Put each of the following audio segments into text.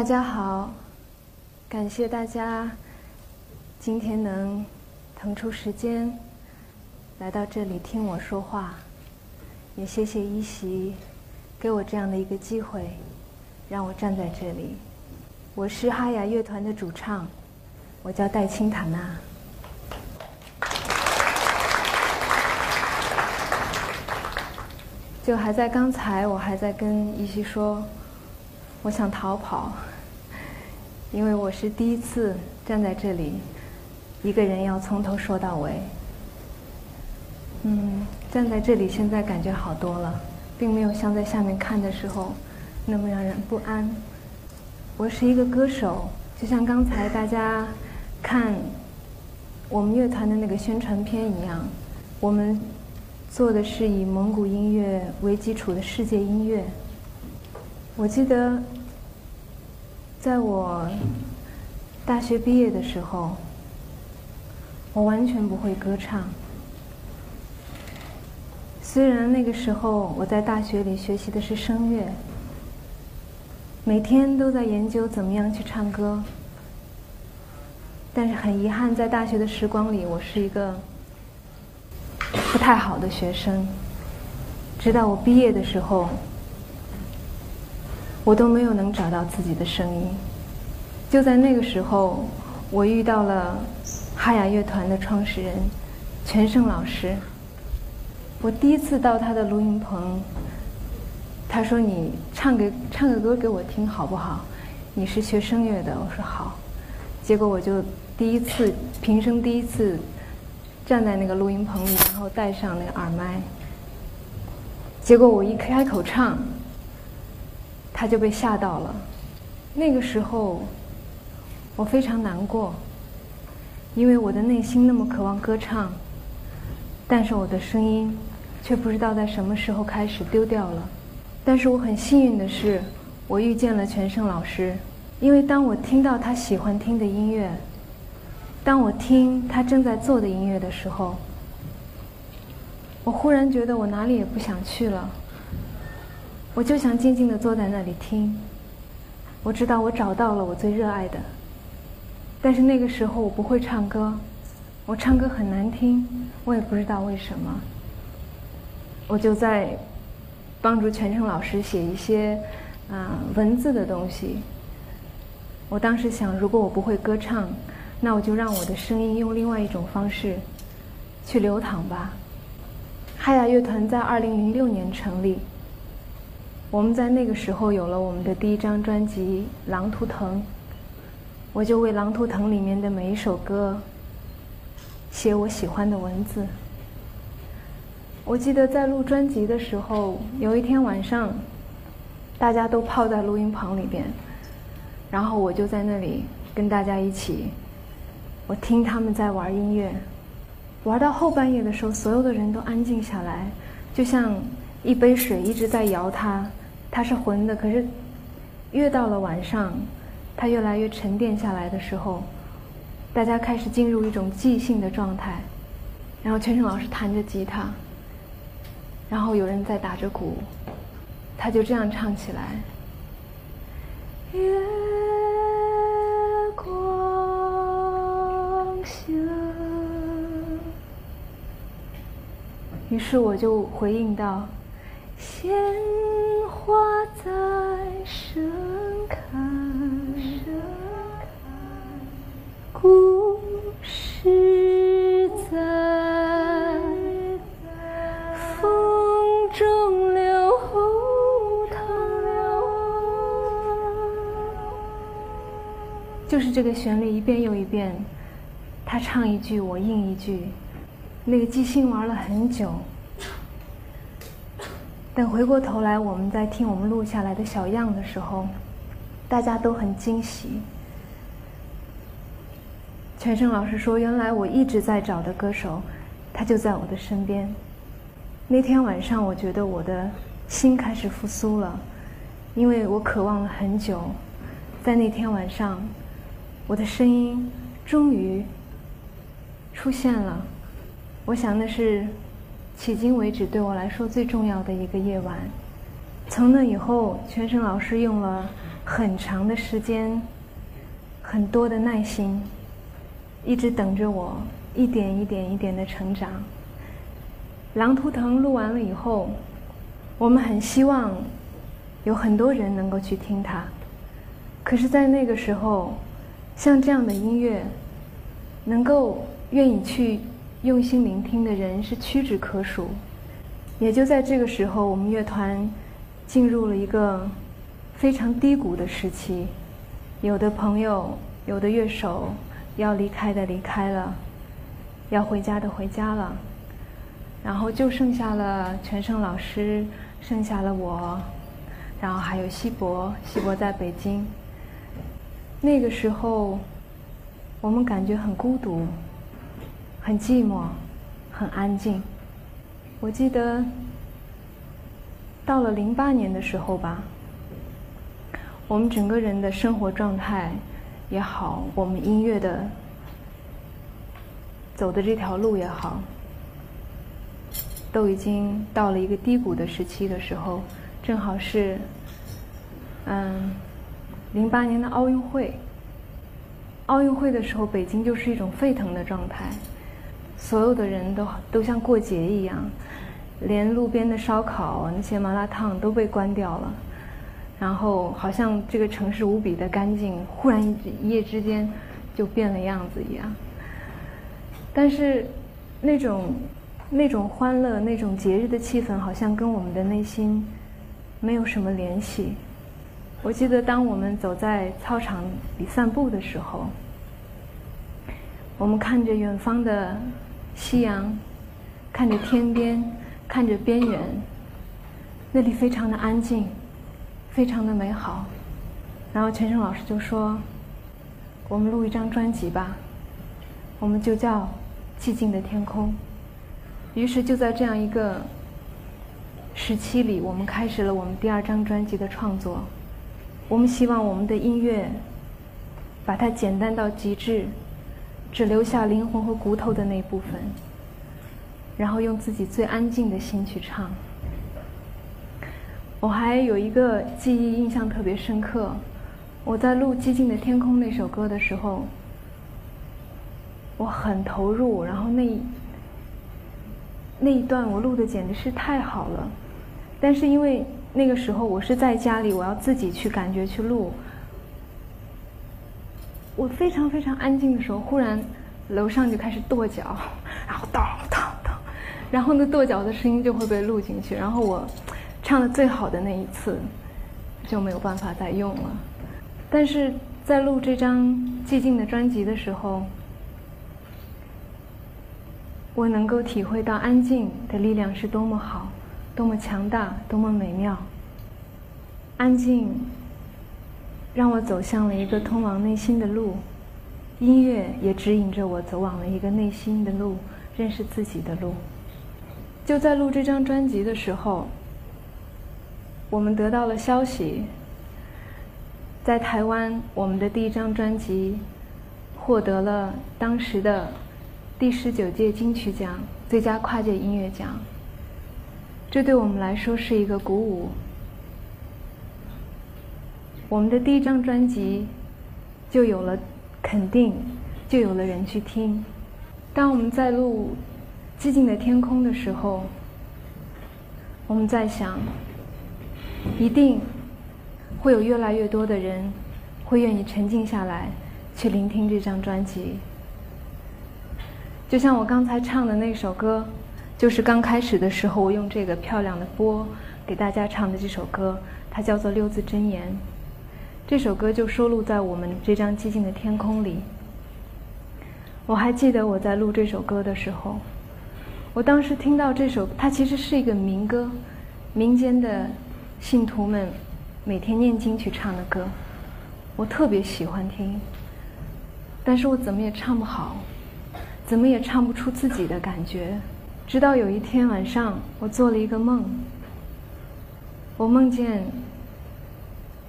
大家好，感谢大家今天能腾出时间来到这里听我说话，也谢谢一席给我这样的一个机会，让我站在这里。我是哈雅乐团的主唱，我叫戴青塔娜。就还在刚才，我还在跟依稀说，我想逃跑，因为我是第一次站在这里，一个人要从头说到尾。嗯，站在这里现在感觉好多了，并没有像在下面看的时候那么让人不安。我是一个歌手，就像刚才大家看我们乐团的那个宣传片一样，我们。做的是以蒙古音乐为基础的世界音乐。我记得，在我大学毕业的时候，我完全不会歌唱。虽然那个时候我在大学里学习的是声乐，每天都在研究怎么样去唱歌，但是很遗憾，在大学的时光里，我是一个。不太好的学生，直到我毕业的时候，我都没有能找到自己的声音。就在那个时候，我遇到了哈雅乐团的创始人全胜老师。我第一次到他的录音棚，他说：“你唱个唱个歌给我听好不好？你是学声乐的。”我说：“好。”结果我就第一次平生第一次。站在那个录音棚里，然后戴上那个耳麦，结果我一开口唱，他就被吓到了。那个时候，我非常难过，因为我的内心那么渴望歌唱，但是我的声音却不知道在什么时候开始丢掉了。但是我很幸运的是，我遇见了全胜老师，因为当我听到他喜欢听的音乐。当我听他正在做的音乐的时候，我忽然觉得我哪里也不想去了，我就想静静的坐在那里听。我知道我找到了我最热爱的，但是那个时候我不会唱歌，我唱歌很难听，我也不知道为什么。我就在帮助全程老师写一些啊文字的东西。我当时想，如果我不会歌唱。那我就让我的声音用另外一种方式去流淌吧。哈雅乐团在二零零六年成立，我们在那个时候有了我们的第一张专辑《狼图腾》，我就为《狼图腾》里面的每一首歌写我喜欢的文字。我记得在录专辑的时候，有一天晚上，大家都泡在录音棚里边，然后我就在那里跟大家一起。我听他们在玩音乐，玩到后半夜的时候，所有的人都安静下来，就像一杯水一直在摇它，它是浑的。可是越到了晚上，它越来越沉淀下来的时候，大家开始进入一种即兴的状态。然后全程老师弹着吉他，然后有人在打着鼓，他就这样唱起来。月光下。于是我就回应道：“鲜花在盛开，故事在风中流淌。”就是这个旋律一遍又一遍，他唱一句，我应一句。那个即兴玩了很久，等回过头来，我们在听我们录下来的小样的时候，大家都很惊喜。全胜老师说：“原来我一直在找的歌手，他就在我的身边。”那天晚上，我觉得我的心开始复苏了，因为我渴望了很久，在那天晚上，我的声音终于出现了。我想那是迄今为止对我来说最重要的一个夜晚。从那以后，全胜老师用了很长的时间，很多的耐心，一直等着我一点一点一点的成长。狼图腾录完了以后，我们很希望有很多人能够去听它。可是，在那个时候，像这样的音乐，能够愿意去用心聆听的人是屈指可数。也就在这个时候，我们乐团进入了一个非常低谷的时期。有的朋友，有的乐手要离开的离开了，要回家的回家了。然后就剩下了全胜老师，剩下了我，然后还有西博，西博在北京。那个时候，我们感觉很孤独，很寂寞，很安静。我记得到了零八年的时候吧，我们整个人的生活状态也好，我们音乐的走的这条路也好。都已经到了一个低谷的时期的时候，正好是，嗯，零八年的奥运会。奥运会的时候，北京就是一种沸腾的状态，所有的人都都像过节一样，连路边的烧烤那些麻辣烫都被关掉了，然后好像这个城市无比的干净，忽然一夜之间就变了样子一样。但是那种。那种欢乐、那种节日的气氛，好像跟我们的内心没有什么联系。我记得，当我们走在操场里散步的时候，我们看着远方的夕阳，看着天边，看着边缘，那里非常的安静，非常的美好。然后全胜老师就说：“我们录一张专辑吧，我们就叫《寂静的天空》。”于是就在这样一个时期里，我们开始了我们第二张专辑的创作。我们希望我们的音乐把它简单到极致，只留下灵魂和骨头的那部分，然后用自己最安静的心去唱。我还有一个记忆印象特别深刻，我在录《寂静的天空》那首歌的时候，我很投入，然后那。那一段我录的简直是太好了，但是因为那个时候我是在家里，我要自己去感觉去录。我非常非常安静的时候，忽然楼上就开始跺脚，然后当当当，然后那跺脚的声音就会被录进去，然后我唱的最好的那一次就没有办法再用了。但是在录这张寂静的专辑的时候。我能够体会到安静的力量是多么好，多么强大，多么美妙。安静让我走向了一个通往内心的路，音乐也指引着我走往了一个内心的路，认识自己的路。就在录这张专辑的时候，我们得到了消息，在台湾，我们的第一张专辑获得了当时的。第十九届金曲奖最佳跨界音乐奖，这对我们来说是一个鼓舞。我们的第一张专辑就有了肯定，就有了人去听。当我们在录《寂静的天空》的时候，我们在想，一定会有越来越多的人会愿意沉静下来去聆听这张专辑。就像我刚才唱的那首歌，就是刚开始的时候我用这个漂亮的波给大家唱的这首歌，它叫做《六字真言》。这首歌就收录在我们这张《寂静的天空》里。我还记得我在录这首歌的时候，我当时听到这首，它其实是一个民歌，民间的信徒们每天念经去唱的歌，我特别喜欢听，但是我怎么也唱不好。怎么也唱不出自己的感觉，直到有一天晚上，我做了一个梦。我梦见，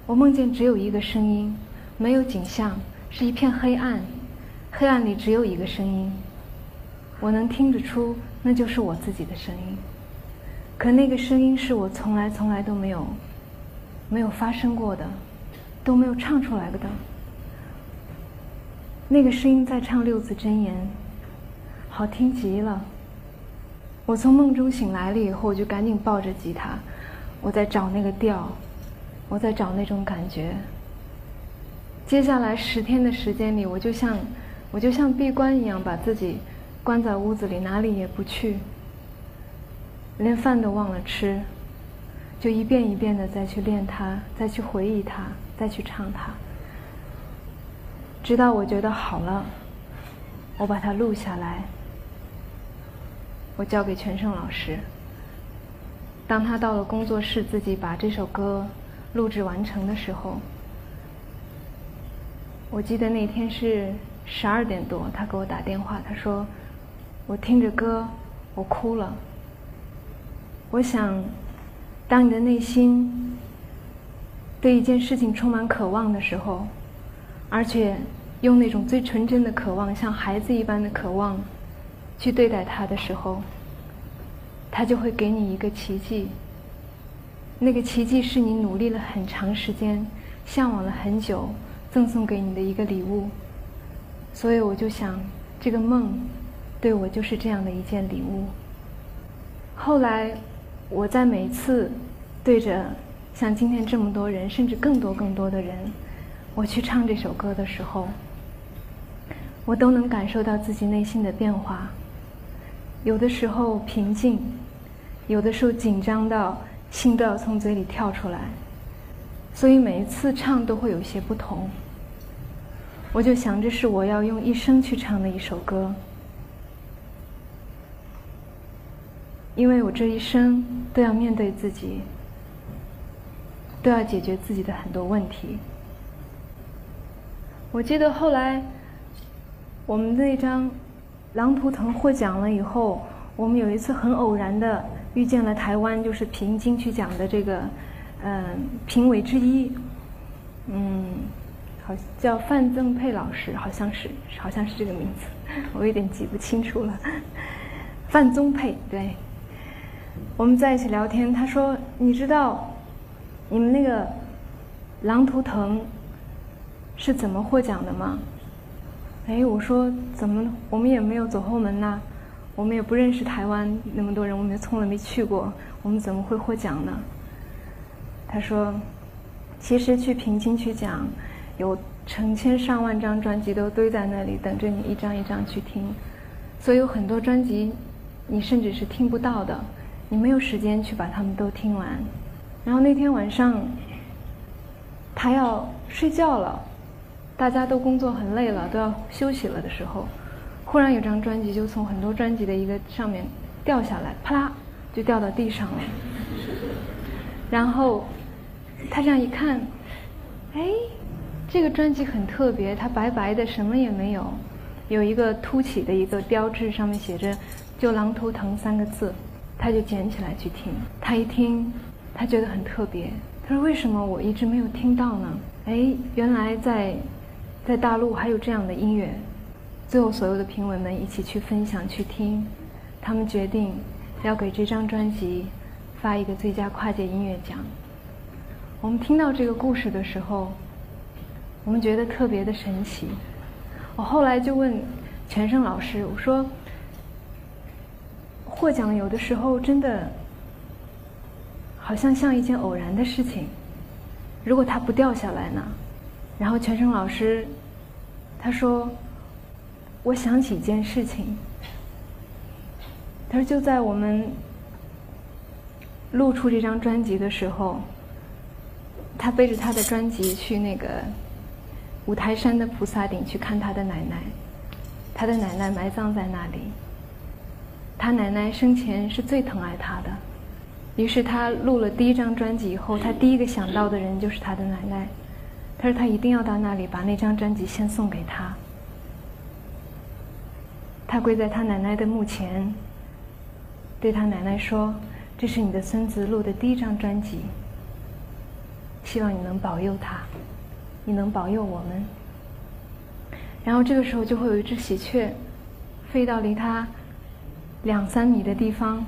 我梦见只有一个声音，没有景象，是一片黑暗，黑暗里只有一个声音。我能听得出，那就是我自己的声音。可那个声音是我从来从来都没有，没有发生过的，都没有唱出来的。那个声音在唱六字真言，好听极了。我从梦中醒来了以后，我就赶紧抱着吉他，我在找那个调，我在找那种感觉。接下来十天的时间里，我就像，我就像闭关一样，把自己关在屋子里，哪里也不去，连饭都忘了吃，就一遍一遍的再去练它，再去回忆它，再去唱它，直到我觉得好了，我把它录下来，我交给全胜老师。当他到了工作室，自己把这首歌录制完成的时候。我记得那天是十二点多，他给我打电话，他说：“我听着歌，我哭了。”我想，当你的内心对一件事情充满渴望的时候，而且用那种最纯真的渴望，像孩子一般的渴望去对待它的时候，他就会给你一个奇迹。那个奇迹是你努力了很长时间，向往了很久。赠送给你的一个礼物，所以我就想，这个梦对我就是这样的一件礼物。后来，我在每次对着像今天这么多人，甚至更多更多的人，我去唱这首歌的时候，我都能感受到自己内心的变化。有的时候平静，有的时候紧张到心都要从嘴里跳出来。所以每一次唱都会有些不同。我就想，这是我要用一生去唱的一首歌，因为我这一生都要面对自己，都要解决自己的很多问题。我记得后来，我们那张《狼图腾》获奖了以后，我们有一次很偶然的遇见了台湾，就是评金曲奖的这个。嗯，评委之一，嗯，好叫范增佩老师，好像是，好像是这个名字，我有点记不清楚了。范宗佩，对，我们在一起聊天，他说：“你知道你们那个《狼图腾》是怎么获奖的吗？”哎，我说：“怎么？我们也没有走后门呐，我们也不认识台湾那么多人，我们从来没去过，我们怎么会获奖呢？”他说：“其实去评金曲奖，有成千上万张专辑都堆在那里，等着你一张一张去听。所以有很多专辑，你甚至是听不到的，你没有时间去把它们都听完。然后那天晚上，他要睡觉了，大家都工作很累了，都要休息了的时候，忽然有张专辑就从很多专辑的一个上面掉下来，啪啦就掉到地上了，然后。”他这样一看，哎，这个专辑很特别，它白白的，什么也没有，有一个凸起的一个标志，上面写着“就狼图腾”三个字，他就捡起来去听。他一听，他觉得很特别。他说：“为什么我一直没有听到呢？”哎，原来在在大陆还有这样的音乐。最后，所有的评委们一起去分享、去听，他们决定要给这张专辑发一个最佳跨界音乐奖。我们听到这个故事的时候，我们觉得特别的神奇。我后来就问全胜老师：“我说，获奖有的时候真的好像像一件偶然的事情，如果它不掉下来呢？”然后全胜老师他说：“我想起一件事情。他说就在我们录出这张专辑的时候。”他背着他的专辑去那个五台山的菩萨顶去看他的奶奶，他的奶奶埋葬在那里。他奶奶生前是最疼爱他的，于是他录了第一张专辑以后，他第一个想到的人就是他的奶奶。他说他一定要到那里把那张专辑先送给他。他跪在他奶奶的墓前，对他奶奶说：“这是你的孙子录的第一张专辑。”希望你能保佑他，你能保佑我们。然后这个时候就会有一只喜鹊，飞到离他两三米的地方，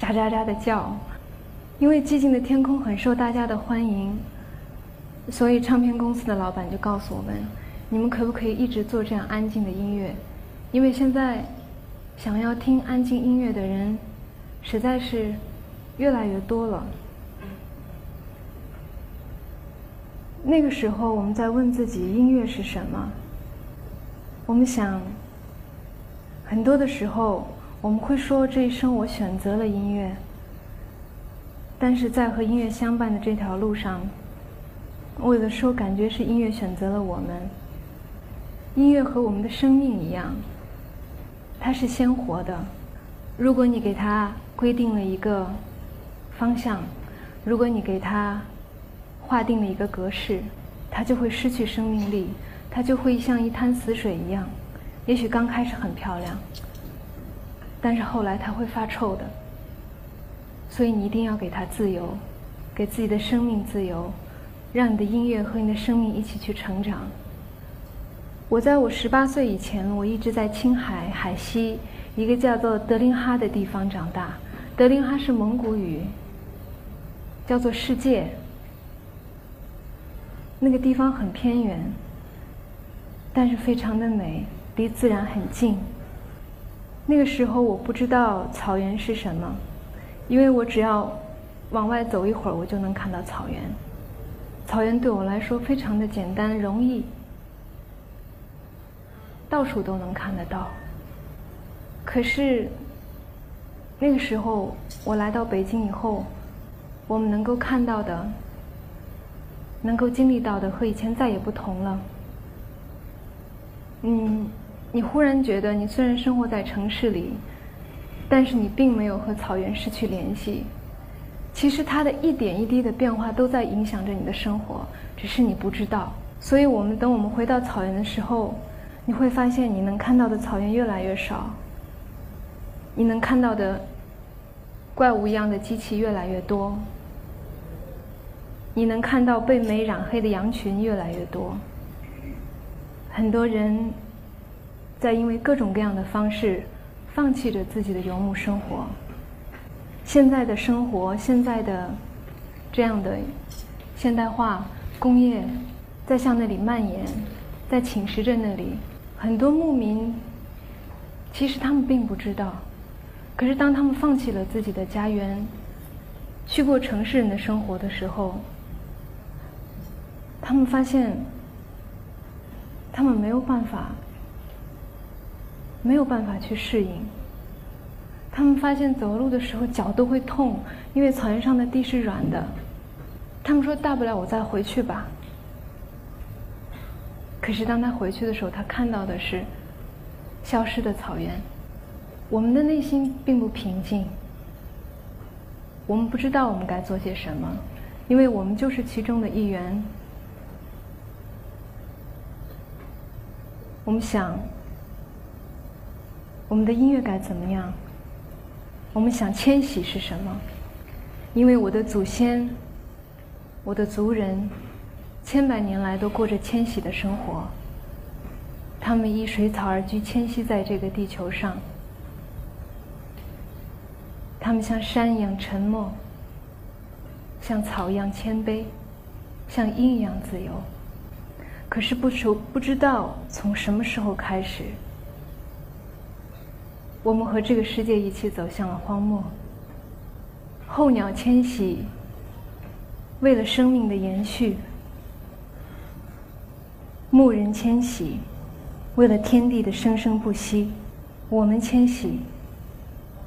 喳喳喳的叫。因为寂静的天空很受大家的欢迎，所以唱片公司的老板就告诉我们：你们可不可以一直做这样安静的音乐？因为现在想要听安静音乐的人实在是越来越多了。那个时候，我们在问自己：音乐是什么？我们想，很多的时候，我们会说这一生我选择了音乐，但是在和音乐相伴的这条路上，我有的时候感觉是音乐选择了我们。音乐和我们的生命一样，它是鲜活的。如果你给它规定了一个方向，如果你给它划定了一个格式，它就会失去生命力，它就会像一滩死水一样。也许刚开始很漂亮，但是后来它会发臭的。所以你一定要给它自由，给自己的生命自由，让你的音乐和你的生命一起去成长。我在我十八岁以前，我一直在青海海西一个叫做德林哈的地方长大。德林哈是蒙古语，叫做世界。那个地方很偏远，但是非常的美，离自然很近。那个时候我不知道草原是什么，因为我只要往外走一会儿，我就能看到草原。草原对我来说非常的简单容易，到处都能看得到。可是那个时候我来到北京以后，我们能够看到的。能够经历到的和以前再也不同了。嗯，你忽然觉得，你虽然生活在城市里，但是你并没有和草原失去联系。其实它的一点一滴的变化都在影响着你的生活，只是你不知道。所以我们等我们回到草原的时候，你会发现你能看到的草原越来越少，你能看到的怪物一样的机器越来越多。你能看到被煤染黑的羊群越来越多，很多人在因为各种各样的方式放弃着自己的游牧生活。现在的生活，现在的这样的现代化工业在向那里蔓延，在侵蚀着那里。很多牧民其实他们并不知道，可是当他们放弃了自己的家园，去过城市人的生活的时候。他们发现，他们没有办法，没有办法去适应。他们发现走路的时候脚都会痛，因为草原上的地是软的。他们说：“大不了我再回去吧。”可是当他回去的时候，他看到的是消失的草原。我们的内心并不平静，我们不知道我们该做些什么，因为我们就是其中的一员。我们想，我们的音乐该怎么样？我们想迁徙是什么？因为我的祖先，我的族人，千百年来都过着迁徙的生活。他们依水草而居，迁徙在这个地球上。他们像山一样沉默，像草一样谦卑，像鹰一样自由。可是不熟，不知道从什么时候开始，我们和这个世界一起走向了荒漠。候鸟迁徙，为了生命的延续；牧人迁徙，为了天地的生生不息。我们迁徙，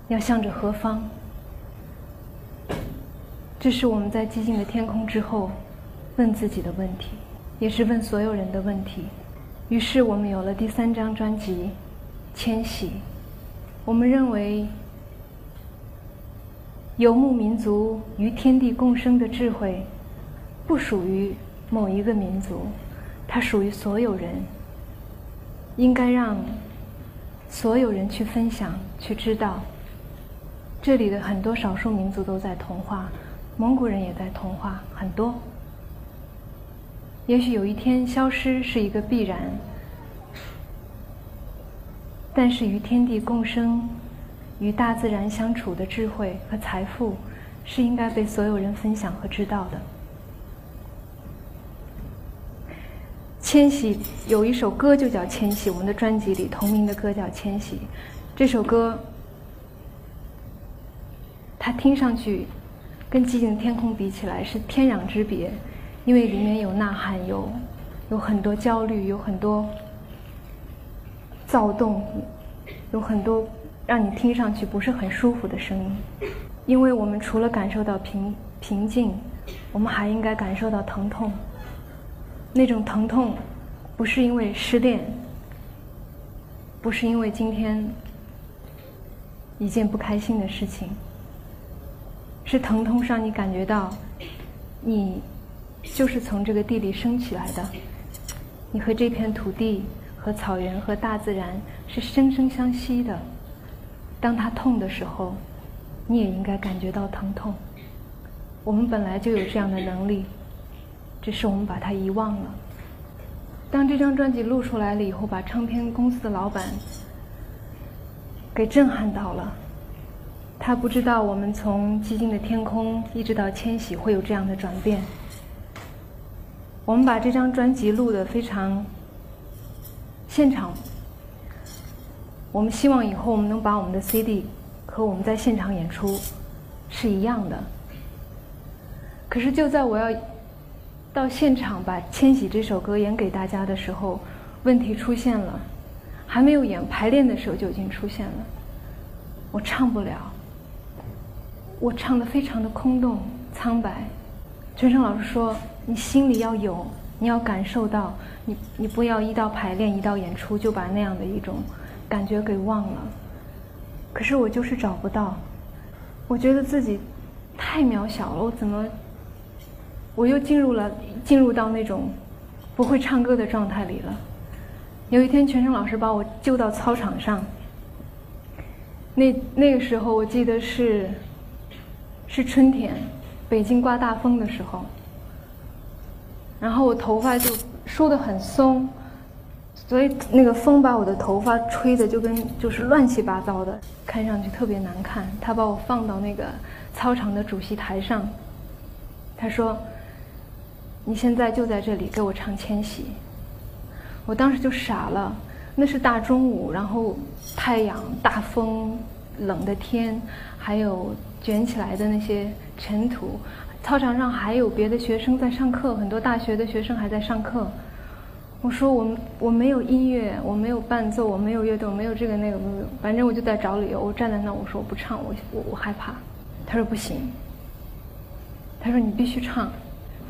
要向着何方？这是我们在寂静的天空之后问自己的问题。也是问所有人的问题。于是我们有了第三张专辑《迁徙》。我们认为，游牧民族与天地共生的智慧，不属于某一个民族，它属于所有人。应该让所有人去分享、去知道。这里的很多少数民族都在同化，蒙古人也在同化，很多。也许有一天消失是一个必然，但是与天地共生、与大自然相处的智慧和财富，是应该被所有人分享和知道的。千玺有一首歌就叫《千玺》，我们的专辑里同名的歌叫《千玺》。这首歌，它听上去跟《寂静的天空》比起来是天壤之别，因为里面有呐喊，有有很多焦虑，有很多躁动，有很多让你听上去不是很舒服的声音。因为我们除了感受到平平静，我们还应该感受到疼痛。那种疼痛，不是因为失恋，不是因为今天一件不开心的事情，是疼痛让你感觉到，你就是从这个地里生起来的，你和这片土地、和草原、和大自然是生生相惜的。当它痛的时候，你也应该感觉到疼痛。我们本来就有这样的能力。只是我们把它遗忘了。当这张专辑录出来了以后，把唱片公司的老板给震撼到了。他不知道我们从《寂静的天空》一直到《千玺》会有这样的转变。我们把这张专辑录得非常现场。我们希望以后我们能把我们的 CD 和我们在现场演出是一样的。可是就在我要。到现场把《千玺》这首歌演给大家的时候，问题出现了，还没有演排练的时候就已经出现了。我唱不了，我唱的非常的空洞苍白。陈升老师说：“你心里要有，你要感受到，你你不要一到排练一到演出就把那样的一种感觉给忘了。”可是我就是找不到，我觉得自己太渺小了，我怎么？我又进入了进入到那种不会唱歌的状态里了。有一天，全程老师把我救到操场上。那那个时候，我记得是是春天，北京刮大风的时候。然后我头发就梳得很松，所以那个风把我的头发吹得就跟就是乱七八糟的，看上去特别难看。他把我放到那个操场的主席台上，他说。你现在就在这里给我唱《千玺》，我当时就傻了。那是大中午，然后太阳、大风、冷的天，还有卷起来的那些尘土。操场上还有别的学生在上课，很多大学的学生还在上课。我说我我没有音乐，我没有伴奏，我没有乐队，我没有这个那个没有，反正我就在找理由。我站在那，我说我不唱，我我我害怕。他说不行。他说你必须唱。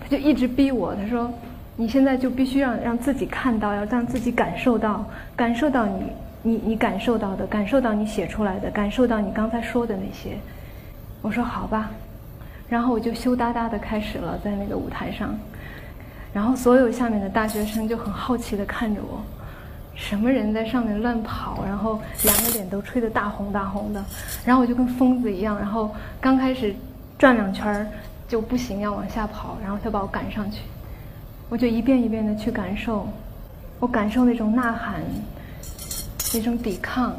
就一直逼我，他说：“你现在就必须让让自己看到，要让自己感受到，感受到你你你感受到的，感受到你写出来的，感受到你刚才说的那些。”我说：“好吧。”然后我就羞答答的开始了，在那个舞台上。然后所有下面的大学生就很好奇的看着我，什么人在上面乱跑，然后两个脸都吹得大红大红的，然后我就跟疯子一样，然后刚开始转两圈儿。就不行，要往下跑，然后他把我赶上去，我就一遍一遍的去感受，我感受那种呐喊，那种抵抗，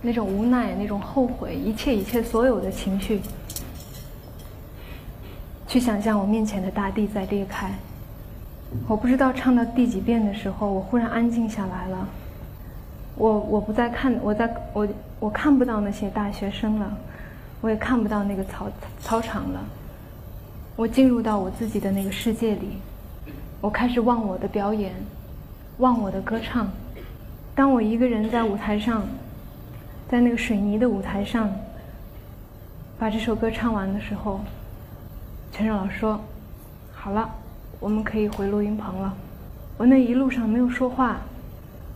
那种无奈，那种后悔，一切一切所有的情绪，去想象我面前的大地在裂开。我不知道唱到第几遍的时候，我忽然安静下来了，我我不再看，我在我我看不到那些大学生了，我也看不到那个操操场了。我进入到我自己的那个世界里，我开始忘我的表演，忘我的歌唱。当我一个人在舞台上，在那个水泥的舞台上，把这首歌唱完的时候，陈胜老师说：“好了，我们可以回录音棚了。”我那一路上没有说话，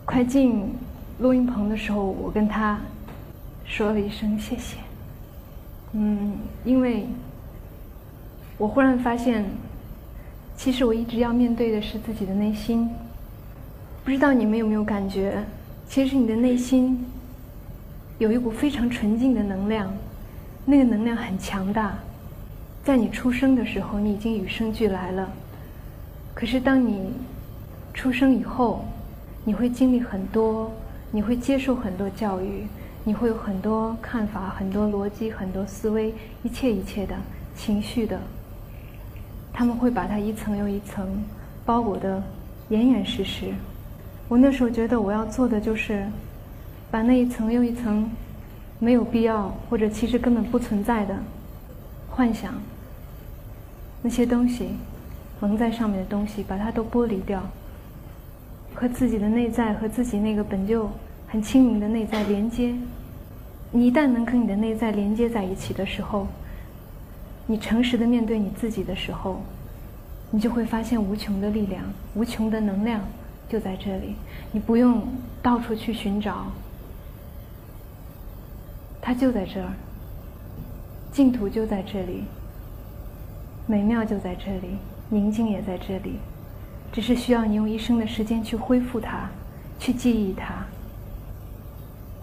快进录音棚的时候，我跟他说了一声谢谢。嗯，因为。我忽然发现，其实我一直要面对的是自己的内心。不知道你们有没有感觉，其实你的内心有一股非常纯净的能量，那个能量很强大。在你出生的时候，你已经与生俱来了。可是当你出生以后，你会经历很多，你会接受很多教育，你会有很多看法、很多逻辑、很多思维，一切一切的情绪的。他们会把它一层又一层包裹的严严实实。我那时候觉得我要做的就是，把那一层又一层没有必要或者其实根本不存在的幻想那些东西蒙在上面的东西，把它都剥离掉，和自己的内在和自己那个本就很清明的内在连接。你一旦能跟你的内在连接在一起的时候，你诚实的面对你自己的时候，你就会发现无穷的力量、无穷的能量就在这里。你不用到处去寻找，它就在这儿，净土就在这里，美妙就在这里，宁静也在这里，只是需要你用一生的时间去恢复它，去记忆它，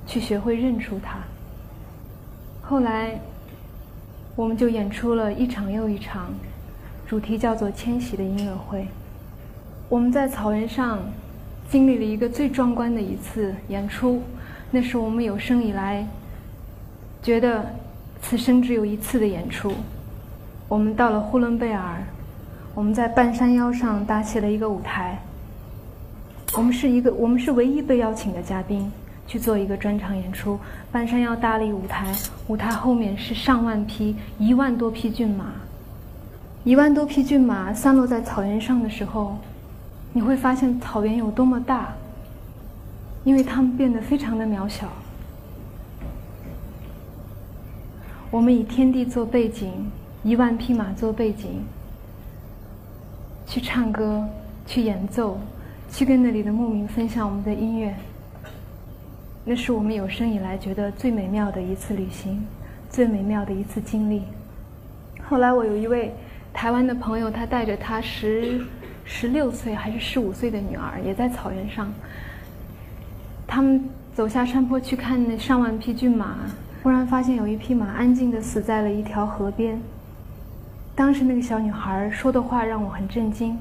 去学会认出它。后来。我们就演出了一场又一场，主题叫做“迁徙”的音乐会。我们在草原上经历了一个最壮观的一次演出，那是我们有生以来觉得此生只有一次的演出。我们到了呼伦贝尔，我们在半山腰上搭起了一个舞台。我们是一个，我们是唯一被邀请的嘉宾。去做一个专场演出，半山腰搭了一舞台，舞台后面是上万匹、一万多匹骏马，一万多匹骏马散落在草原上的时候，你会发现草原有多么大，因为它们变得非常的渺小。我们以天地做背景，一万匹马做背景，去唱歌，去演奏，去跟那里的牧民分享我们的音乐。那是我们有生以来觉得最美妙的一次旅行，最美妙的一次经历。后来我有一位台湾的朋友，他带着他十十六岁还是十五岁的女儿，也在草原上。他们走下山坡去看那上万匹骏马，忽然发现有一匹马安静地死在了一条河边。当时那个小女孩说的话让我很震惊。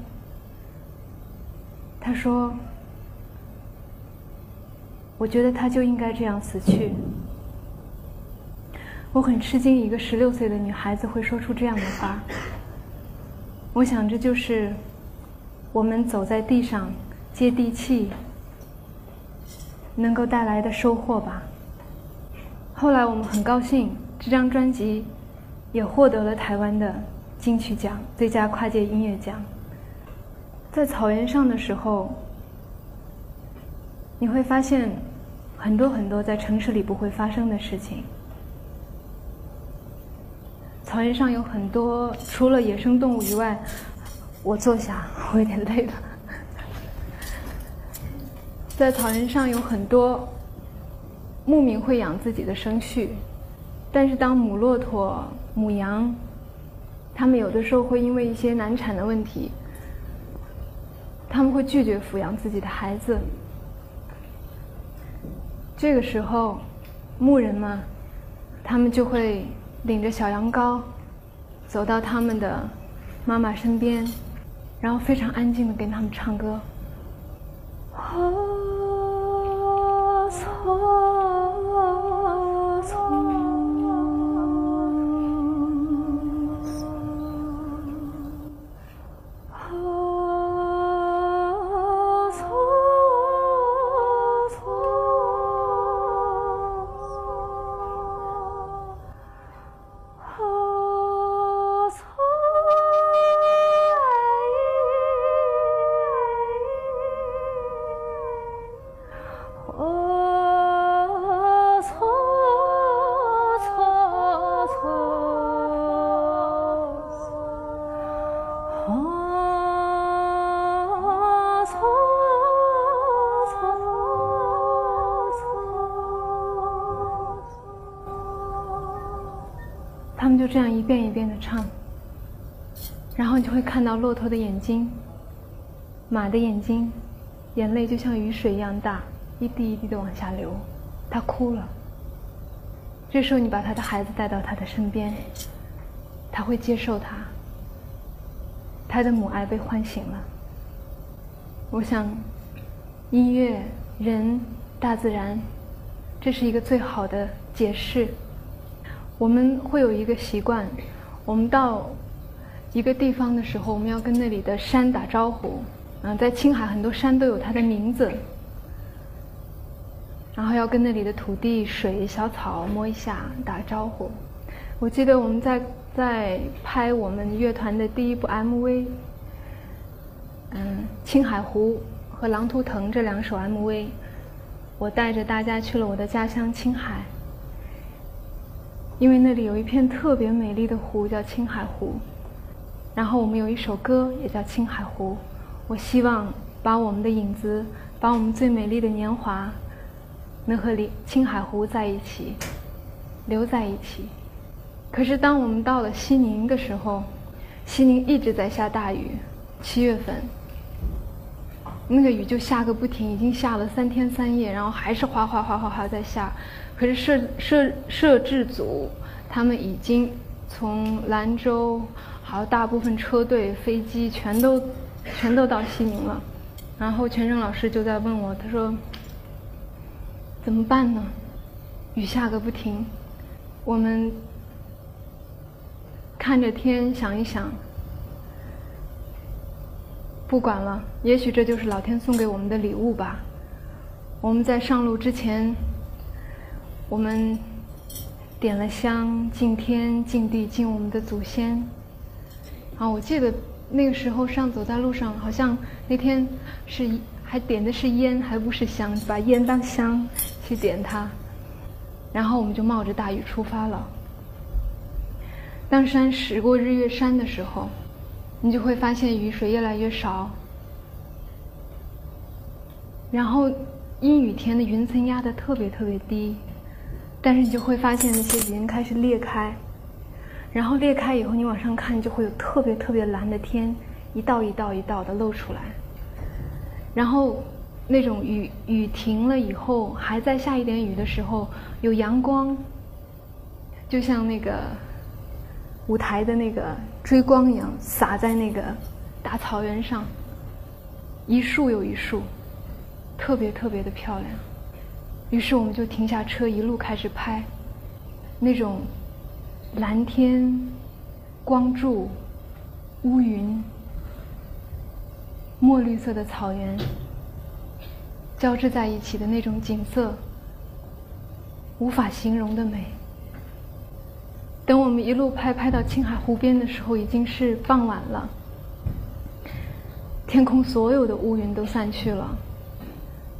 她说。我觉得他就应该这样死去。我很吃惊，一个十六岁的女孩子会说出这样的话。我想，这就是我们走在地上接地气能够带来的收获吧。后来我们很高兴，这张专辑也获得了台湾的金曲奖最佳跨界音乐奖。在草原上的时候，你会发现。很多很多在城市里不会发生的事情。草原上有很多除了野生动物以外，我坐下，我有点累了。在草原上有很多牧民会养自己的生畜，但是当母骆驼、母羊，他们有的时候会因为一些难产的问题，他们会拒绝抚养自己的孩子。这个时候，牧人嘛，他们就会领着小羊羔，走到他们的妈妈身边，然后非常安静的跟他们唱歌。就看到骆驼的眼睛、马的眼睛，眼泪就像雨水一样大，一滴一滴的往下流，他哭了。这时候你把他的孩子带到他的身边，他会接受他，他的母爱被唤醒了。我想，音乐、人、大自然，这是一个最好的解释。我们会有一个习惯，我们到一个地方的时候，我们要跟那里的山打招呼，嗯，在青海很多山都有它的名字，然后要跟那里的土地、水、小草摸一下，打招呼。我记得我们在在拍我们乐团的第一部 MV，嗯，青海湖和狼图腾这两首 MV，我带着大家去了我的家乡青海，因为那里有一片特别美丽的湖叫青海湖，然后我们有一首歌也叫青海湖。我希望把我们的影子，把我们最美丽的年华，能和里青海湖在一起，留在一起。可是当我们到了西宁的时候，西宁一直在下大雨，七月份，那个雨就下个不停，已经下了三天三夜，然后还是哗哗哗哗哗在下。可是摄摄摄制组他们已经从兰州，还有大部分车队、飞机全都。全都到西宁了，然后全胜老师就在问我，他说：“怎么办呢？雨下个不停，我们看着天想一想，不管了，也许这就是老天送给我们的礼物吧。我们在上路之前，我们点了香，敬天、敬地、敬我们的祖先。啊，我记得。”那个时候上走在路上，好像那天是还点的是烟，还不是香，把烟当香去点它。然后我们就冒着大雨出发了。当山驶过日月山的时候，你就会发现雨水越来越少。然后阴雨天的云层压得特别特别低，但是你就会发现那些云开始裂开。然后裂开以后，你往上看，就会有特别特别蓝的天，一道一道一道的露出来。然后那种雨雨停了以后，还在下一点雨的时候，有阳光，就像那个舞台的那个追光一样，洒在那个大草原上，一束又一束，特别特别的漂亮。于是我们就停下车，一路开始拍那种。蓝天、光柱、乌云、墨绿色的草原交织在一起的那种景色，无法形容的美。等我们一路拍拍到青海湖边的时候，已经是傍晚了，天空所有的乌云都散去了，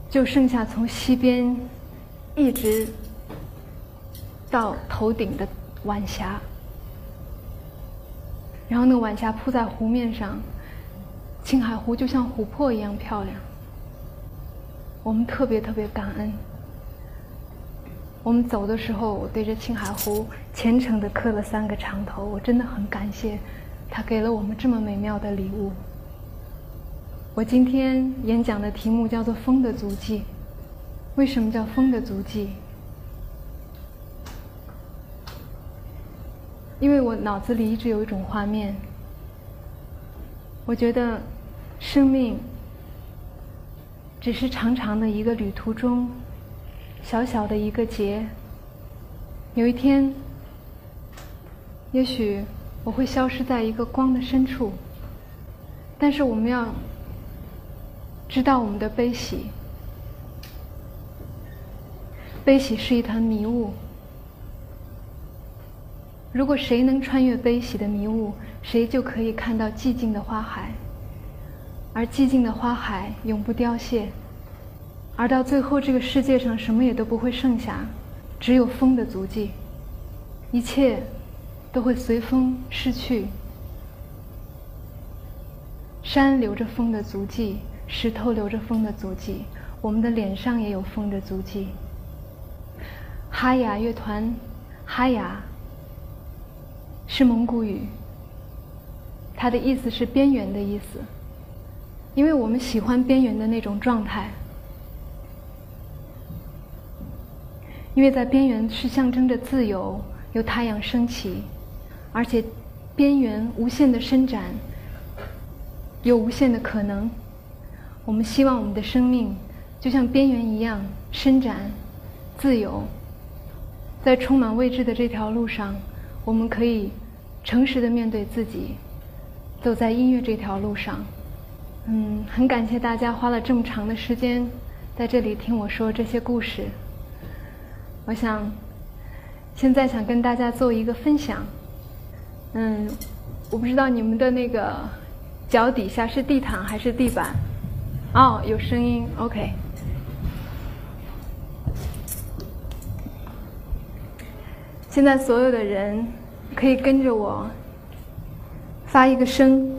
就剩下从西边一直到头顶的。晚霞，然后那晚霞铺在湖面上，青海湖就像琥珀一样漂亮。我们特别特别感恩。我们走的时候，我对着青海湖虔诚的磕了三个长头，我真的很感谢他给了我们这么美妙的礼物。我今天演讲的题目叫做《风的足迹》，为什么叫风的足迹？因为我脑子里一直有一种画面，我觉得生命只是长长的一个旅途中小小的一个结。有一天，也许我会消失在一个光的深处，但是我们要知道我们的悲喜，悲喜是一团迷雾。如果谁能穿越悲喜的迷雾，谁就可以看到寂静的花海。而寂静的花海永不凋谢，而到最后，这个世界上什么也都不会剩下，只有风的足迹。一切都会随风逝去。山留着风的足迹，石头留着风的足迹，我们的脸上也有风的足迹。哈雅乐团，哈雅。是蒙古语，它的意思是边缘的意思，因为我们喜欢边缘的那种状态，因为在边缘是象征着自由，有太阳升起，而且边缘无限的伸展，有无限的可能。我们希望我们的生命就像边缘一样伸展、自由，在充满未知的这条路上，我们可以。诚实的面对自己，走在音乐这条路上，嗯，很感谢大家花了这么长的时间在这里听我说这些故事。我想现在想跟大家做一个分享。嗯，我不知道你们的那个脚底下是地毯还是地板？哦，有声音，OK。现在所有的人可以跟着我发一个声。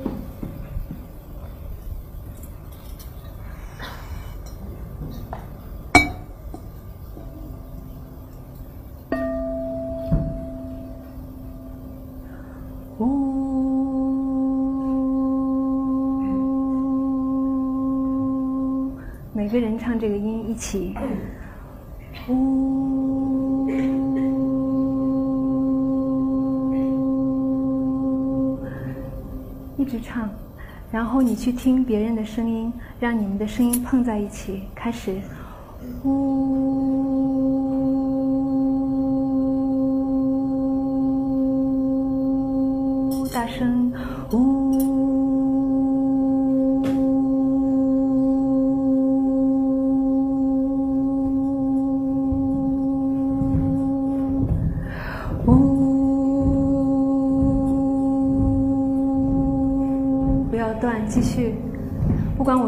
每个人唱这个音一起，呜，一直唱，然后你去听别人的声音，让你们的声音碰在一起，开始，呜，大声，呜。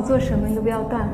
做什么，你都不要干。